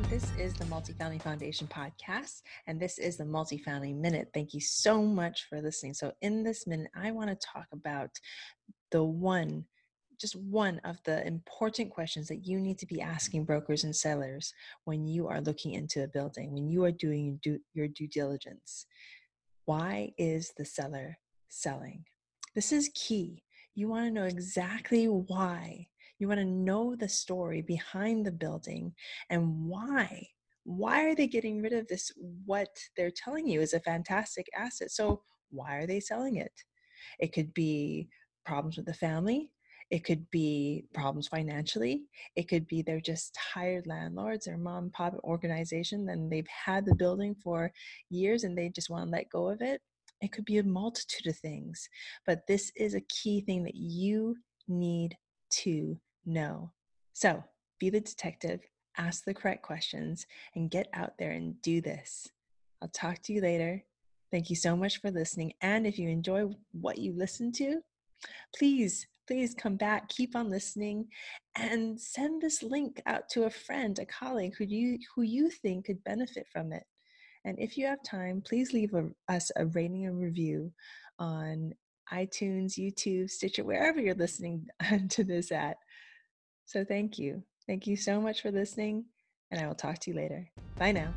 Everyone. This is the Multifamily Foundation podcast, and this is the Multifamily Minute. Thank you so much for listening. So, in this minute, I want to talk about the one, just one of the important questions that you need to be asking brokers and sellers when you are looking into a building, when you are doing your due, your due diligence. Why is the seller selling? This is key. You want to know exactly why you want to know the story behind the building and why. Why are they getting rid of this? What they're telling you is a fantastic asset. So, why are they selling it? It could be problems with the family. It could be problems financially. It could be they're just tired landlords or mom and pop organization and they've had the building for years and they just want to let go of it. It could be a multitude of things. But this is a key thing that you need to know. So be the detective, ask the correct questions, and get out there and do this. I'll talk to you later. Thank you so much for listening. And if you enjoy what you listen to, please, please come back, keep on listening, and send this link out to a friend, a colleague who you who you think could benefit from it. And if you have time, please leave a, us a rating and review on iTunes, YouTube, Stitcher, wherever you're listening to this at. So thank you. Thank you so much for listening, and I will talk to you later. Bye now.